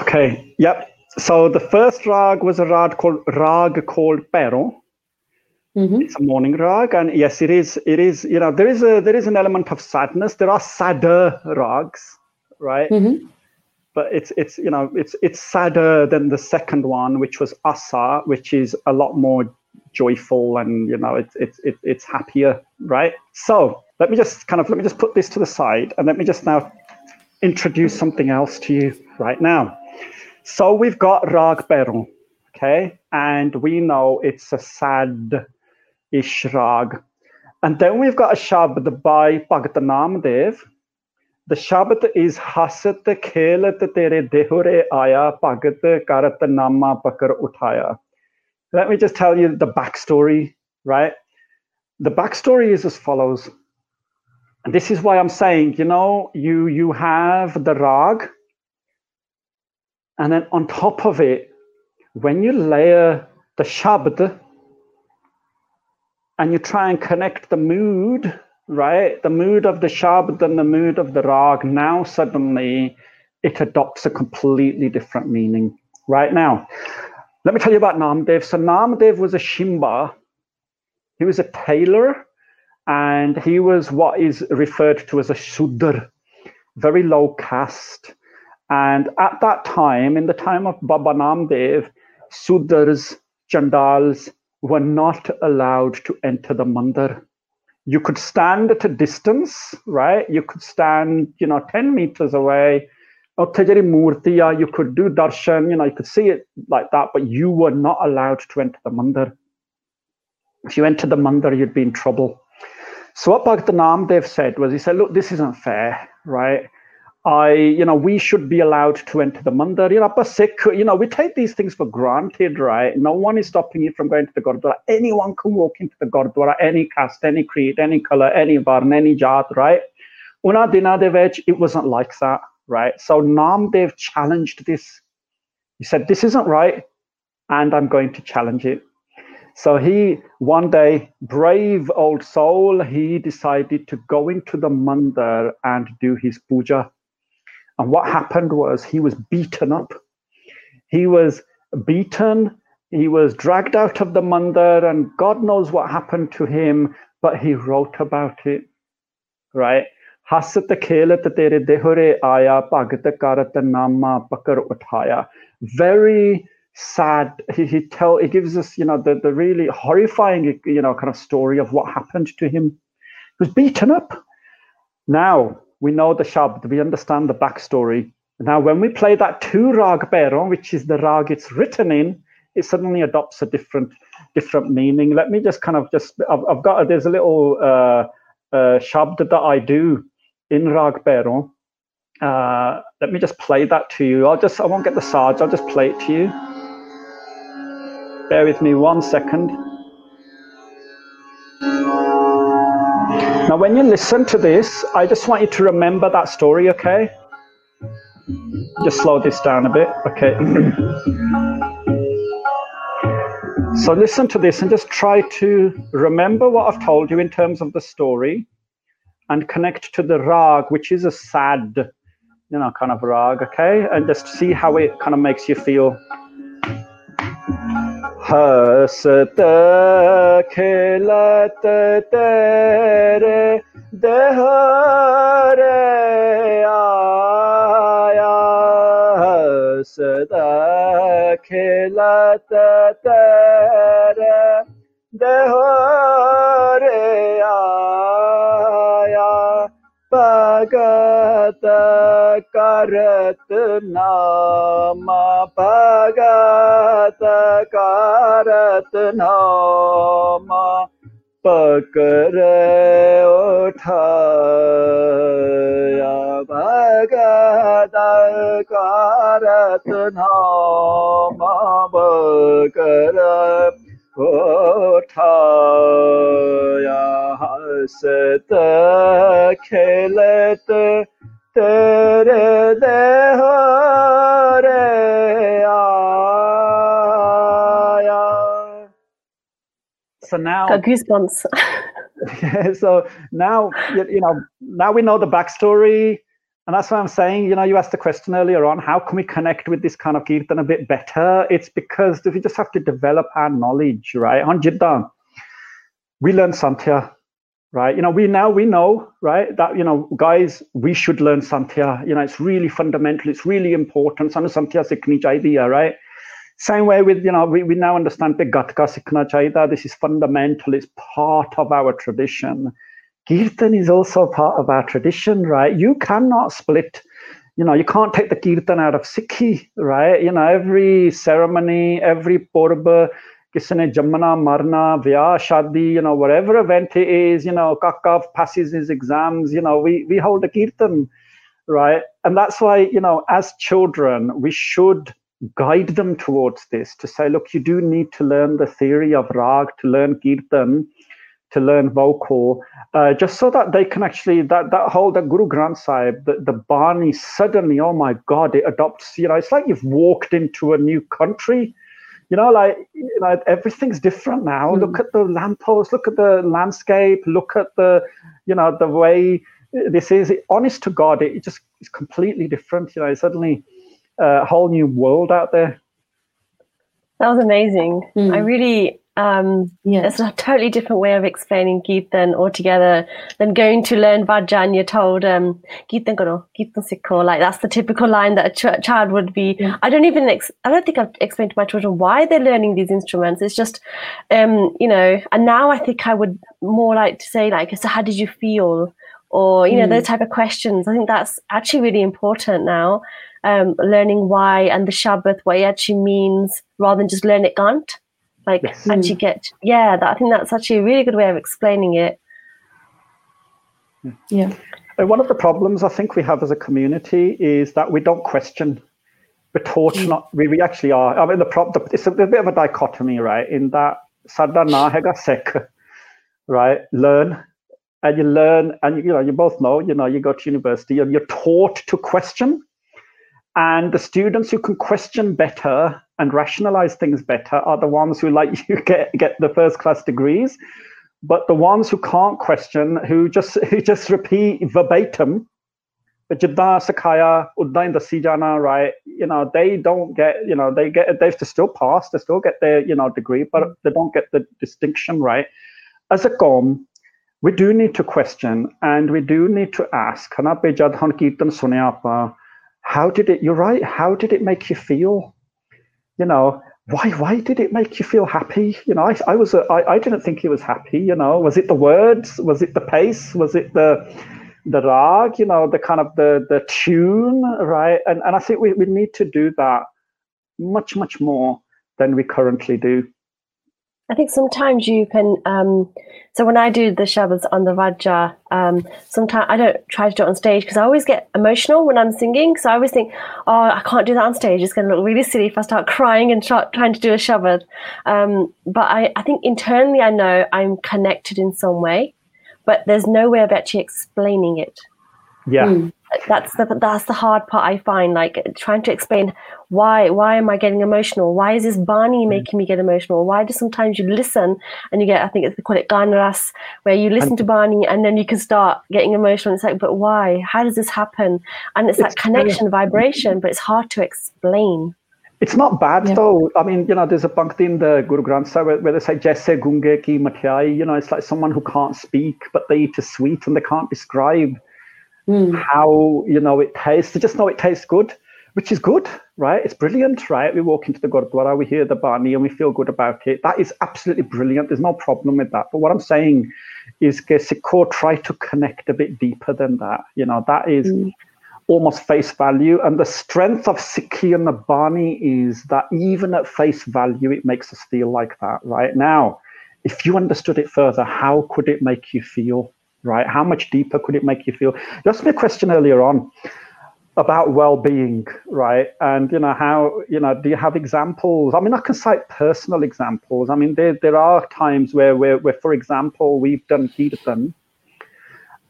[SPEAKER 3] Okay, yep. So the first rag was a rag called rag called Pero.
[SPEAKER 2] Mhm.
[SPEAKER 3] It's a morning rag, and yes, it is. It is. You know, there is a there is an element of sadness. There are sadder rags, right?
[SPEAKER 2] Mhm.
[SPEAKER 3] But it's it's you know it's it's sadder than the second one, which was Asa, which is a lot more joyful and you know it's it's it, it's happier, right? So let me just kind of let me just put this to the side, and let me just now introduce something else to you right now. So we've got Rag Beru, okay, and we know it's a sad-ish rag, and then we've got a shabd by Bhagat Namdev. The shabd is Hasat Khelat Tere Dehure Aya Bhagat Karat Nama Pakar Uthaya. Let me just tell you the backstory, right? The backstory is as follows. And this is why I'm saying, you know, you you have the rag, and then on top of it, when you layer the shabd and you try and connect the mood, right? The mood of the shabd and the mood of the rag, now suddenly it adopts a completely different meaning. Right now, let me tell you about Namdev. So Namdev was a Chhimba. He was a tailor, and he was what is referred to as a Shudra, very low caste. And at that time, in the time of Baba Namdev, Sudars, Chandals were not allowed to enter the mandir. You could stand at a distance, right? You could stand, you know, 10 meters away. Oh, you could do darshan, you know, you could see it like that, but you were not allowed to enter the mandir. If you entered the mandir, you'd be in trouble. So what Bhakta Namdev said was, he said, look, this isn't fair, right? I, you know, we should be allowed to enter the mandir. You know, Sikh, you know, we take these things for granted, right? No one is stopping you from going to the Gurdwara. Anyone can walk into the Gurdwara, any caste, any creed, any color, any varn, any jat, right? Una dina devech, it wasn't like that, right? So Namdev challenged this. He said, this isn't right, and I'm going to challenge it. So he, one day, brave old soul, he decided to go into the mandir and do his puja and what happened was he was beaten up. He was beaten. He was dragged out of the mandir, and God knows what happened to him, but he wrote about it. Right? Khelat tere dehure aya bhagat karat nama pakar uthaya. Very sad. He, he tell he gives us, you know, the, the really horrifying, you know, kind of story of what happened to him. He was beaten up. Now, we know the shabd, we understand the backstory. Now, when we play that two rag beron, which is the rag it's written in, it suddenly adopts a different different meaning. Let me just kind of just, I've, I've got, a, there's a little uh, uh, shabd that I do in rag beron. Uh, let me just play that to you. I'll just, I won't get the sarge, I'll just play it to you. Bear with me one second. Now, when you listen to this, I just want you to remember that story, okay? Just slow this down a bit, okay? <clears throat> so, listen to this and just try to remember what I've told you in terms of the story and connect to the rag, which is a sad, you know, kind of rag, okay? And just see how it kind of makes you feel. हसत खेलत तेरे देह रे आया। हसत खेलत तेरे देह रे आया। भगत करत नाम भगत करत नाम। पकर उठाया भगत करत नाम पकर हसत खेलत तेरे देह रे आया so now
[SPEAKER 1] got goosebumps
[SPEAKER 3] yeah, so now <laughs> you, you know now we know the backstory and that's why I'm saying, you know, you asked the question earlier on, how can we connect with this kind of kirtan a bit better? It's because we just have to develop our knowledge, right? On Jiddan, we learn Santhya, right? You know, we now we know, right, that you know, guys, we should learn Santhya. You know, it's really fundamental, it's really important. Sanu Santhya sikhni chahidiya, right? Same way with, you know, we, we now understand the Gatka sikhna chahida. This is fundamental, it's part of our tradition. Kirtan is also part of our tradition, right? You cannot split, you know, you can't take the Kirtan out of Sikhi, right? You know, every ceremony, every purba, kisane jamana, marna, vyah, shadi, you know, whatever event it is, you know, Kakav passes his exams, you know, we, we hold a Kirtan, right? And that's why, you know, as children, we should guide them towards this to say, look, you do need to learn the theory of rag, to learn Kirtan, to learn vocal, uh, just so that they can actually that that whole that Guru Granth Sahib, the, the Bani suddenly, oh my God, it adopts. You know, it's like you've walked into a new country. You know, like you know, everything's different now. Mm. Look at the lamppost. Look at the landscape. Look at the, you know, the way this is honest to God, it just is completely different. You know, suddenly a whole new world out there.
[SPEAKER 1] That was amazing. Mm. I really um yeah. it's a totally different way of explaining Kirtan altogether than going to learn Vajan. You're told um karo, Kirtan sikho. Like that's the typical line that a ch- child would be. Yeah. I don't even ex- I don't think I've explained to my children why they're learning these instruments. It's just um, you know, and now I think I would more like to say like, so how did you feel? Or, you know, mm. those type of questions. I think that's actually really important now. Um, learning why and the Shabd, what it actually means, rather than just learn it Gant like yes. actually get yeah that, i think that's actually a really good way of explaining it.
[SPEAKER 2] Yeah.
[SPEAKER 3] And one of the problems i think we have as a community is that we don't question we're taught mm. not we, we actually are. I mean the problem it's a, a, bit of a dichotomy right in that sadhana <laughs> hega sek right learn and you learn and you know you both know you know you go to university and you're taught to question and the students who can question better and rationalize things better are the ones who, like you, <laughs> get get the first class degrees. But the ones who can't question, who just <laughs> who just repeat verbatim, Jidda Sakaya, Uddain the Sijana, right? You know, they don't get, you know, they get they have to still pass, they still get their, you know, degree, but they don't get the distinction, right? As a com, we do need to question and we do need to ask. How did it, you're right, how did it make you feel? you know, why why did it make you feel happy? You know, I, I was a, I, I didn't think he was happy. You know, was it the words? Was it the pace? Was it the the rag? You know, the kind of the the tune, right? And and I think we, we need to do that much much more than we currently do.
[SPEAKER 1] I think sometimes you can. Um, so when I do the Shabds on the Vaja, um, sometimes I don't try to do it on stage because I always get emotional when I'm singing. So I always think, oh, I can't do that on stage. It's going to look really silly if I start crying and start trying to do a Shabd. Um, but I, I think internally I know I'm connected in some way, but there's no way of actually explaining it.
[SPEAKER 3] Yeah. Mm
[SPEAKER 1] that's the that's the hard part I find. Like trying to explain why why am I getting emotional? Why is this Bani mm. making me get emotional? Why do sometimes you listen and you get I think it's, they call it Ganaras, where you listen and, to Bani and then you can start getting emotional. It's like, but why? How does this happen? And it's, it's that connection, vibration, but it's hard to explain.
[SPEAKER 3] It's not bad yeah. though. I mean, you know, there's a pankti in the Guru Granth Sahib where, where they say "Jaise gunge ki mathai." You know, it's like someone who can't speak, but they eat a sweet and they can't describe mm. how you know it tastes. They just know it tastes good, which is good, right? It's brilliant, right? We walk into the Gurdwara, we hear the Bani, and we feel good about it. That is absolutely brilliant. There's no problem with that. But what I'm saying is, Sikho try to connect a bit deeper than that. You know, that is. Mm. Almost face value, and the strength of Sikhi and the Bani is that even at face value, it makes us feel like that. Right now, if you understood it further, how could it make you feel? right? How much deeper could it make you feel? You asked me a question earlier on about well-being, right? And you know how you know do you have examples? I mean, I can cite personal examples. I mean, there there are times where where, where for example, we've done Hedathon,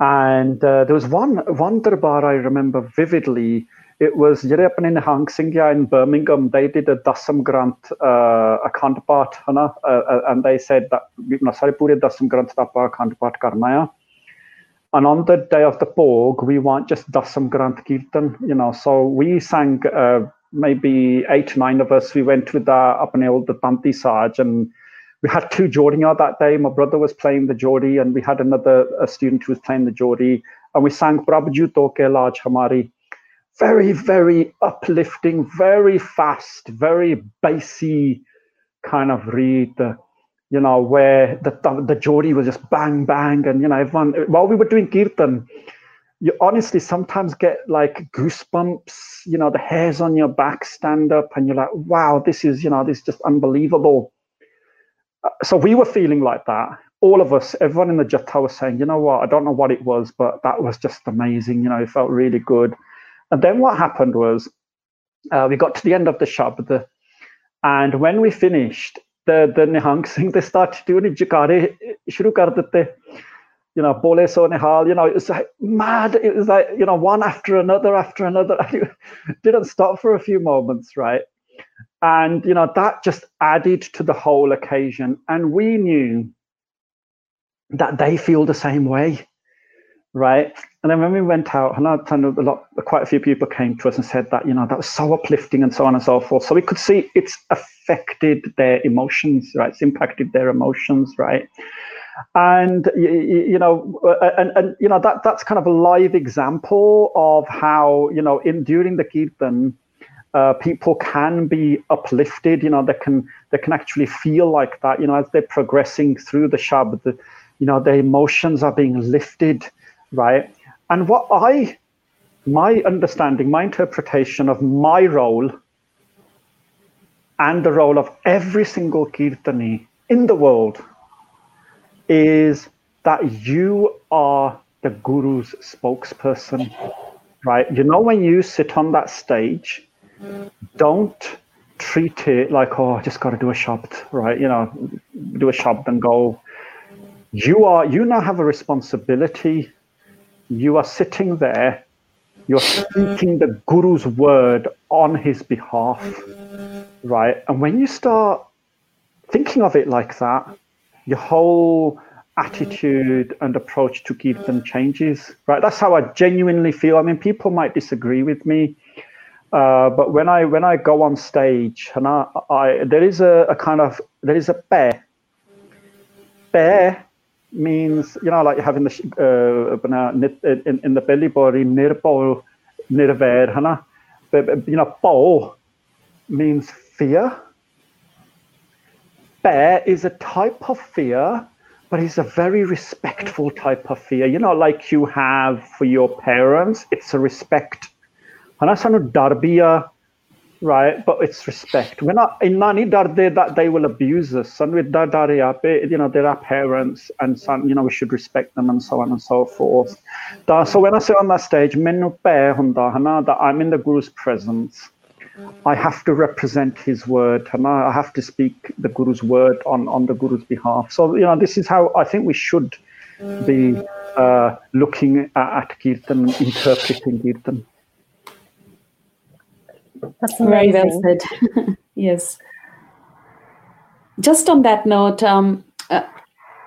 [SPEAKER 3] and uh, there was one one darbar I remember vividly. It was Yerepan in Hang Singya in Birmingham. They did a Dasam Granth, uh, a counterpart, uh, uh, and they said that, you know, sorry, Puri Dasam Granth Tapa counterpart Karmaya and on the day of the Borg, we want just Dasam Granth Kirtan, you know. So we sang uh, maybe eight, nine of us. We went with the up in the Tanti Saj and we had two Jodiya that day. My brother was playing the Jodi and we had another student who was playing the Jodi And we sang Prabhu Toke Laj Hamari. Very, very uplifting, very fast, very bassy kind of read you know, where the the Jodi was just bang bang, and you know, everyone while we were doing kirtan, you honestly sometimes get like goosebumps. You know, the hairs on your back stand up, and you're like, wow, this is you know, this is just unbelievable. Uh, so we were feeling like that. All of us, everyone in the Jatha was saying, you know what, I don't know what it was, but that was just amazing. You know, it felt really good. And then what happened was uh, we got to the end of the Shabd, and when we finished, the the Nihang Singh they started doing jikare kar dete. You know, bole so nihal, you know, it was like mad. It was like, you know, one after another after another. <laughs> didn't stop for a few moments, right? And you know, that just added to the whole occasion. And we knew that they feel the same way, right? And then when we went out, and I a lot, quite a few people came to us and said that you know that was so uplifting and so on and so forth. So we could see it's affected their emotions, right? It's impacted their emotions, right? And you, you know, uh, and, and you know that that's kind of a live example of how you know in during the kirtan, uh, people can be uplifted. You know, they can they can actually feel like that. You know, as they're progressing through the shabd, you know, their emotions are being lifted, right? And what I, my understanding, my interpretation of my role and the role of every single kirtani in the world is that you are the guru's spokesperson, right? You know, when you sit on that stage, don't treat it like, oh, I just got to do a shabd, right? You know, do a shabd and go. You are, you now have a responsibility you are sitting there, you're speaking the Guru's word on his behalf, right? And when you start thinking of it like that, your whole attitude and approach to give them changes, right? That's how I genuinely feel. I mean, people might disagree with me, uh, but when I when I go on stage and I, I there is a, a kind of there is a bear. Bear means you know like having the uh, in, in the belly body nirbo nirver hana? You know bo means fear. Bear is a type of fear but it's a very respectful type of fear. You know like you have for your parents it's a respect. Hana sanu darbiya right? But it's respect. We're not in Nani Darde that they will abuse us. And with Dardariape, you know, they're our parents and son, you know, we should respect them and so on and so forth. So when I sit on that stage, that I'm in the Guru's presence. I have to represent his word and I have to speak the Guru's word on, on the Guru's behalf. So, you know, this is how I think we should be uh, looking at, at Kirtan, interpreting Kirtan.
[SPEAKER 1] That's amazing. Very well
[SPEAKER 2] said. <laughs> yes. Just on that note, um, uh,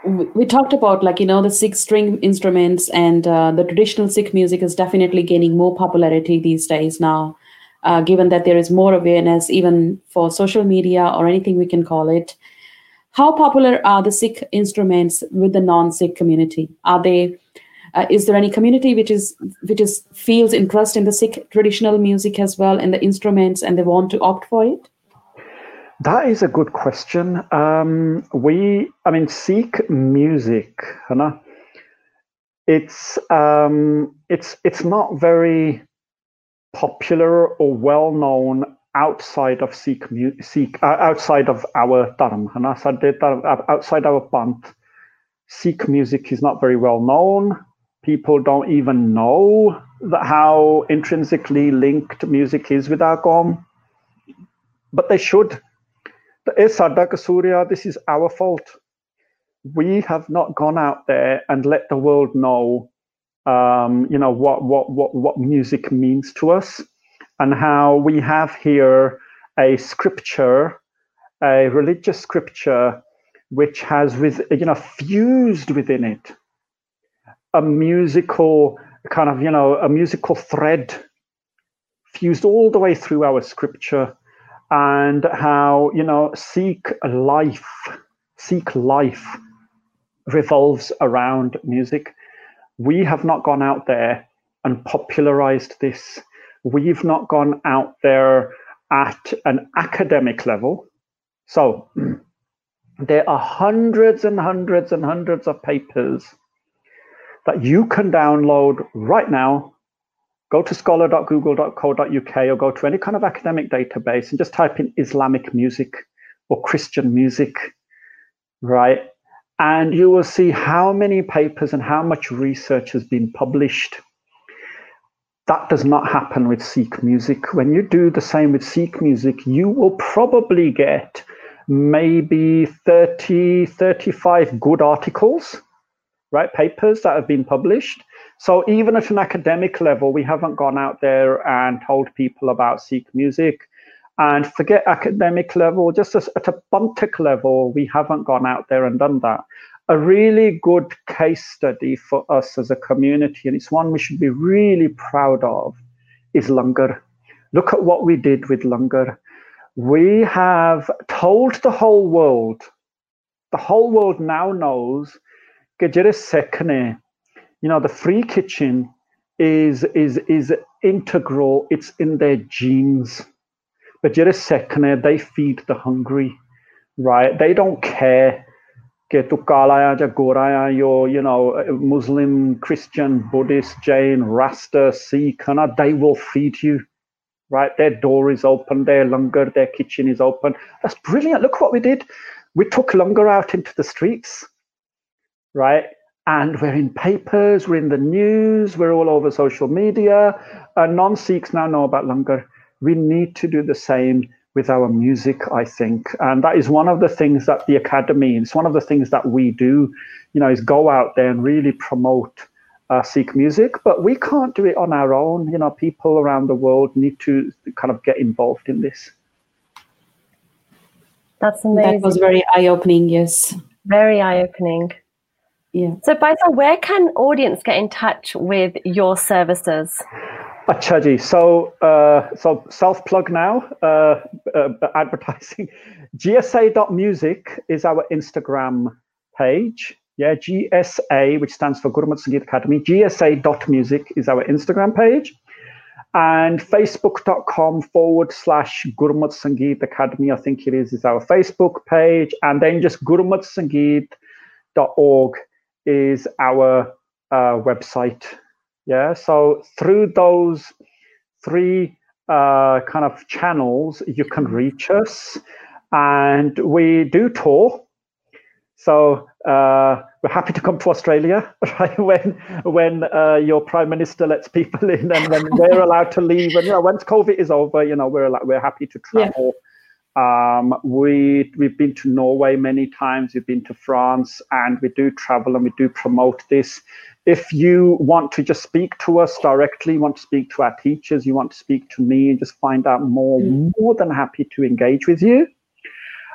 [SPEAKER 2] we talked about like you know the Sikh string instruments and uh, the traditional Sikh music is definitely gaining more popularity these days now. Uh, given that there is more awareness even for social media or anything we can call it, how popular are the Sikh instruments with the non-Sikh community? Are they uh, is there any community which is which is feels interest in the Sikh traditional music as well and the instruments, and they want to opt for it?
[SPEAKER 3] That is a good question. Um, we, I mean, Sikh music, Hannah, it's um, it's it's not very popular or well known outside of Sikh, Sikh uh, outside of our Dharam. Uh, outside our Panth, Sikh music is not very well known people don't even know how intrinsically linked music is with our gom, but they should. This is our fault. We have not gone out there and let the world know, um, you know, what, what, what, what music means to us and how we have here a scripture, a religious scripture, which has with, you know, fused within it a musical kind of, you know, a musical thread fused all the way through our scripture and how, you know, seek life, seek life revolves around music. We have not gone out there and popularized this. We've not gone out there at an academic level. So <clears throat> there are hundreds and hundreds and hundreds of papers that you can download right now. Go to scholar.google.co.uk or go to any kind of academic database and just type in Islamic music or Christian music, right? And you will see how many papers and how much research has been published. That does not happen with Sikh music. When you do the same with Sikh music, you will probably get maybe 30, 35 good articles right? Papers that have been published. So even at an academic level, we haven't gone out there and told people about Sikh music. And forget academic level, just as at a Buntic level, we haven't gone out there and done that. A really good case study for us as a community, and it's one we should be really proud of, is Langar. Look at what we did with Langar. We have told the whole world, the whole world now knows, Sekne, you know, the free kitchen is is is integral, it's in their genes but a second, they feed the hungry, right? They don't care que tu kala ya gora your you know Muslim, Christian, Buddhist, Jain, Rasta, Sikh, they will feed you. Right, their door is open, their langar, their kitchen is open. That's brilliant. Look what we did. We took langar out into the streets, right? And we're in papers, we're in the news, we're all over social media. And non Sikhs now know about langar we need to do the same with our music, I think. And that is one of the things that the Academy, it's one of the things that we do, you know, is go out there and really promote uh, Sikh music. But we can't do it on our own. You know, people around the world need to kind of get involved in this.
[SPEAKER 1] That's amazing.
[SPEAKER 2] That was very eye opening, yes.
[SPEAKER 1] Very eye opening.
[SPEAKER 2] Yeah.
[SPEAKER 1] So, Baisa, where can audience get in touch with your services?
[SPEAKER 3] Achaji. So, uh, so self plug now, uh, uh, <laughs> advertising. GSA.music is our Instagram page. Yeah, GSA, which stands for Gurmat Sangeet Academy. GSA.music is our Instagram page. And facebook.com forward slash Gurmat Sangeet Academy, I think it is, is our Facebook page. And then just gurmatsangeet.org is our uh, website yeah. So through those three uh, kind of channels, you can reach us, and we do tour. So uh, we're happy to come to Australia <laughs> right? when when uh, your prime minister lets people in, and when we're allowed to leave. And you know, once COVID is over, you know, we're we're happy to travel. Yeah. Um, we we've been to Norway many times. We've been to France, and we do travel and we do promote this if you want to just speak to us directly, you want to speak to our teachers, you want to speak to me and just find out more, mm. more than happy to engage with you.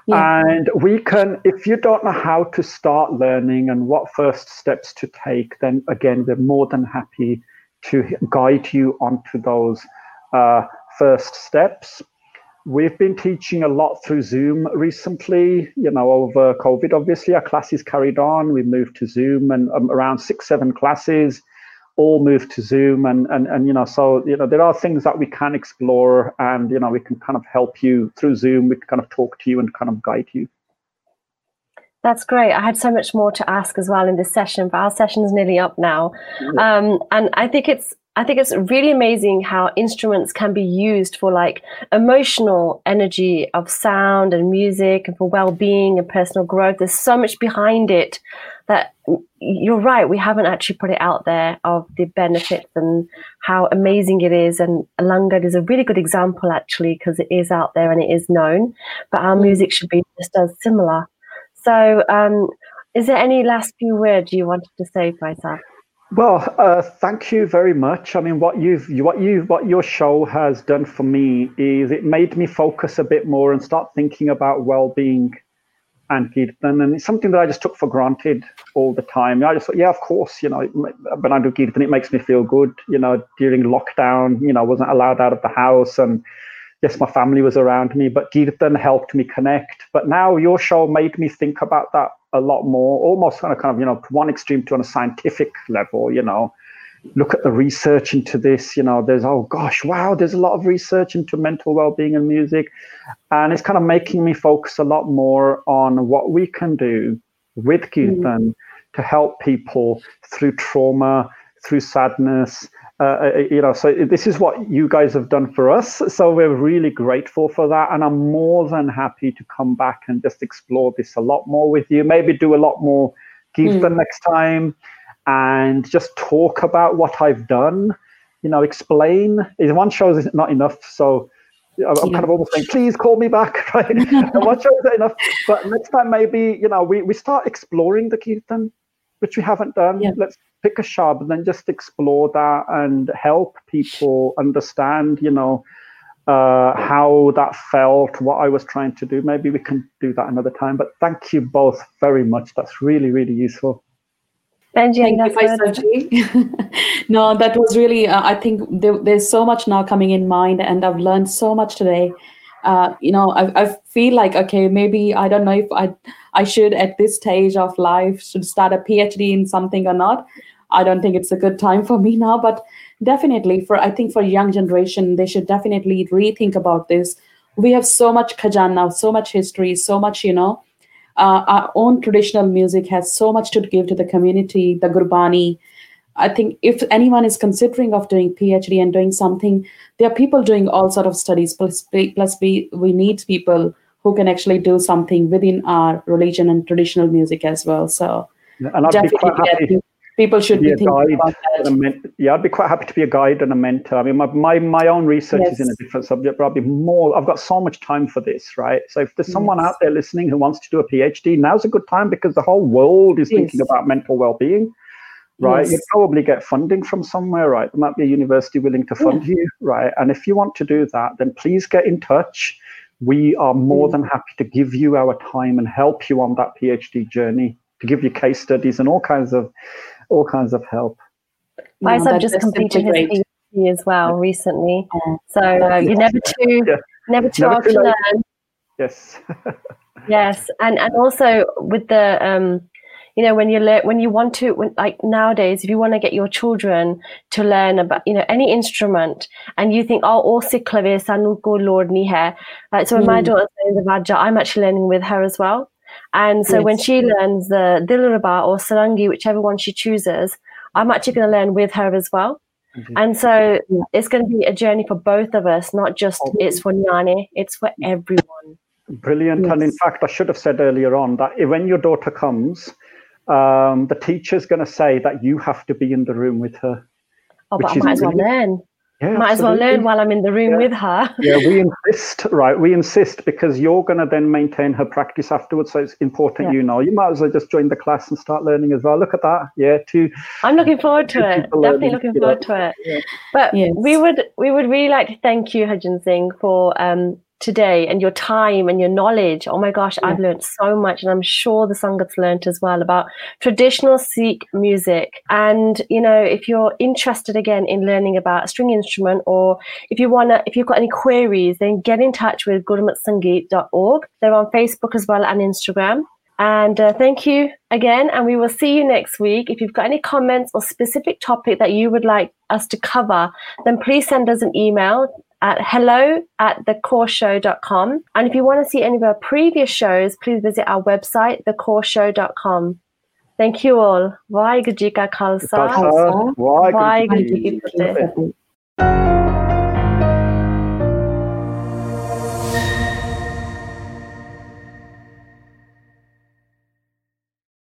[SPEAKER 3] Yeah. And we can, if you don't know how to start learning and what first steps to take, then again, we're more than happy to guide you onto those uh, first steps. We've been teaching a lot through Zoom recently, you know, over COVID. Obviously, our classes carried on. We moved to Zoom and um, around six, seven classes all moved to Zoom. And, and, and, you know, so, you know, there are things that we can explore and, you know, we can kind of help you through Zoom. We can kind of talk to you and kind of guide you.
[SPEAKER 1] That's great. I had so much more to ask as well in this session, but our session is nearly up now. Um, and I think it's I think it's really amazing how instruments can be used for like emotional energy of sound and music and for well-being and personal growth. There's so much behind it that you're right. We haven't actually put it out there of the benefits and how amazing it is. And Langar is a really good example actually because it is out there and it is known. But our music should be just as similar. So, um, is there any last few words you wanted to say, Faisal?
[SPEAKER 3] Well, uh, thank you very much. I mean, what you've what you what your show has done for me is it made me focus a bit more and start thinking about well-being and kirtan, and it's something that I just took for granted all the time. I just thought, yeah, of course, you know, when I do kirtan, it makes me feel good. You know, during lockdown, you know, I wasn't allowed out of the house, and yes, my family was around me, but kirtan helped me connect. But now your show made me think about that a lot more, almost kind of, kind of, you know, one extreme to on a scientific level, you know, look at the research into this, you know, there's, oh gosh, wow, there's a lot of research into mental well-being and music. And it's kind of making me focus a lot more on what we can do with Kirtan mm. to help people through trauma, through sadness, uh, uh, you know, so this is what you guys have done for us. So we're really grateful for that. And I'm more than happy to come back and just explore this a lot more with you. Maybe do a lot more Kirtan mm. next time and just talk about what I've done, you know, explain. One show is not enough. So I'm yeah. kind of almost saying, please call me back, <laughs> right? <laughs> one show is enough. But next time, maybe, you know, we, we start exploring the Kirtan, which we haven't done. Yeah. Let's pick a shop and then just explore that and help people understand, you know, uh, how that felt, what I was trying to do. Maybe we can do that another time. But thank you both very much. That's really, really useful.
[SPEAKER 1] Benji,
[SPEAKER 2] Thank you, Faisaji. <laughs> no, that was really, uh, I think there, there's so much now coming in mind, and I've learned so much today. Uh, you know, I, I feel like, okay, maybe I don't know if I, I should at this stage of life should start a PhD in something or not. I don't think it's a good time for me <laughs> now, but definitely for I think for young generation, they should definitely rethink about this. We have so much kajan now, so much history, so much, you know, uh, our own traditional music has so much to give to the community, the Gurbani. I think if anyone is considering of doing PhD and doing something, there are people doing all sort of studies. Plus, plus we we need people who can actually do something within our religion and traditional music as well. So,
[SPEAKER 3] and I'd be quite happy
[SPEAKER 2] people should be, be thinking about that.
[SPEAKER 3] yeah, I'd be quite happy to be a guide and a mentor. I mean, my my, my own research yes. is in a different subject, but I'll be more. I've got so much time for this, right? So if there's someone yes. out there listening who wants to do a PhD, now's a good time because the whole world is yes. thinking about mental well-being. Right, you probably get funding from somewhere, right? There might be a university willing to fund yeah. you, right? And if you want to do that, then please get in touch. We are more mm. than happy to give you our time and help you on that PhD journey, to give you case studies and all kinds of all kinds of help.
[SPEAKER 1] Faisal no, just completed his PhD as well recently. Yeah. So uh, you're never too yeah. never too never old to learn.
[SPEAKER 3] Yes. <laughs>
[SPEAKER 1] yes, and and also with the um, you know when you learn when you want to when, like nowadays if you want to get your children to learn about you know any instrument and you think oh all siklave sanu ko lord ni hai like so when mm. my daughter's in the Vaja I'm actually learning with her as well and so yes. when she learns the Dilruba or Sarangi, whichever one she chooses, I'm actually going to learn with her as well. Mm-hmm. And so yeah. it's going to be a journey for both of us, not just oh. it's for Nyane, it's for everyone.
[SPEAKER 3] Brilliant. Yes. And in fact, I should have said earlier on that when your daughter comes, um, the teacher's going to say that you have to be in the room with her.
[SPEAKER 1] Oh, but I might as well learn. Yeah, Might absolutely. as well learn while I'm in the room
[SPEAKER 3] yeah.
[SPEAKER 1] with her. <laughs>
[SPEAKER 3] yeah, we insist, right? We insist because you're going to then maintain her practice afterwards. So it's important yeah. you know. You might as well just join the class and start learning as well. Look at that. Yeah, two.
[SPEAKER 1] I'm looking forward to it. Definitely learning, looking forward to it. Yeah. But yes. we would we would really like to thank you, Hajin Singh, for um, today and your time and your knowledge. Oh my gosh, yeah. I've learned so much, and I'm sure the Sangat's learned as well about traditional Sikh music. And you know, if you're interested again in learning about a string instrument, or if you wanna, if you've got any queries, then get in touch with gurmatsangeet.org. They're on Facebook as well and Instagram. And uh, thank you again, and we will see you next week. If you've got any comments or specific topic that you would like us to cover, then please send us an email at hello at thekaurshow.com. And if you want to see any of our previous shows, please visit our website, thekaurshow.com. Thank you all. Vaheguru Ji Ka Khalsa.